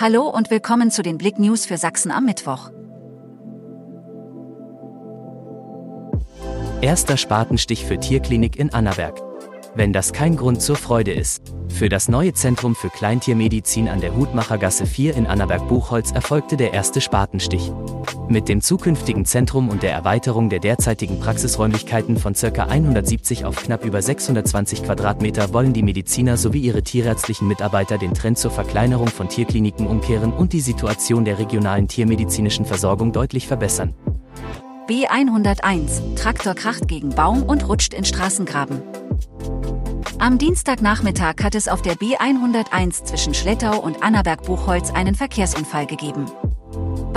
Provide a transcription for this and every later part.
Hallo und willkommen zu den Blick News für Sachsen am Mittwoch. Erster Spatenstich für Tierklinik in Annaberg. Wenn das kein Grund zur Freude ist. Für das neue Zentrum für Kleintiermedizin an der Hutmachergasse 4 in Annaberg-Buchholz erfolgte der erste Spatenstich. Mit dem zukünftigen Zentrum und der Erweiterung der derzeitigen Praxisräumlichkeiten von ca. 170 auf knapp über 620 Quadratmeter wollen die Mediziner sowie ihre tierärztlichen Mitarbeiter den Trend zur Verkleinerung von Tierkliniken umkehren und die Situation der regionalen tiermedizinischen Versorgung deutlich verbessern. B101, Traktor kracht gegen Baum und rutscht in Straßengraben. Am Dienstagnachmittag hat es auf der B101 zwischen Schlettau und Annaberg-Buchholz einen Verkehrsunfall gegeben.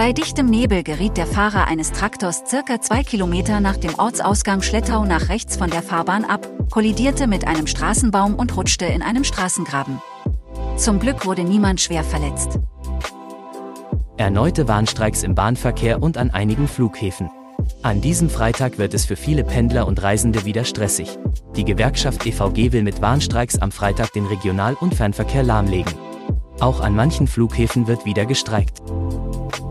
Bei dichtem Nebel geriet der Fahrer eines Traktors circa zwei Kilometer nach dem Ortsausgang Schlettau nach rechts von der Fahrbahn ab, kollidierte mit einem Straßenbaum und rutschte in einem Straßengraben. Zum Glück wurde niemand schwer verletzt. Erneute Warnstreiks im Bahnverkehr und an einigen Flughäfen. An diesem Freitag wird es für viele Pendler und Reisende wieder stressig. Die Gewerkschaft EVG will mit Warnstreiks am Freitag den Regional- und Fernverkehr lahmlegen. Auch an manchen Flughäfen wird wieder gestreikt.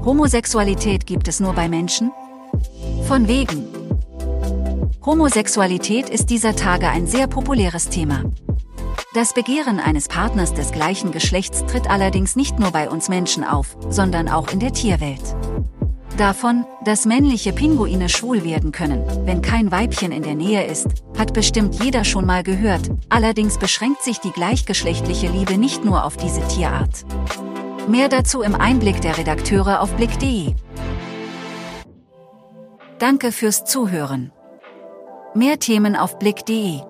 Homosexualität gibt es nur bei Menschen? Von wegen. Homosexualität ist dieser Tage ein sehr populäres Thema. Das Begehren eines Partners des gleichen Geschlechts tritt allerdings nicht nur bei uns Menschen auf, sondern auch in der Tierwelt. Davon, dass männliche Pinguine schwul werden können, wenn kein Weibchen in der Nähe ist, hat bestimmt jeder schon mal gehört, allerdings beschränkt sich die gleichgeschlechtliche Liebe nicht nur auf diese Tierart. Mehr dazu im Einblick der Redakteure auf blick.de. Danke fürs Zuhören. Mehr Themen auf blick.de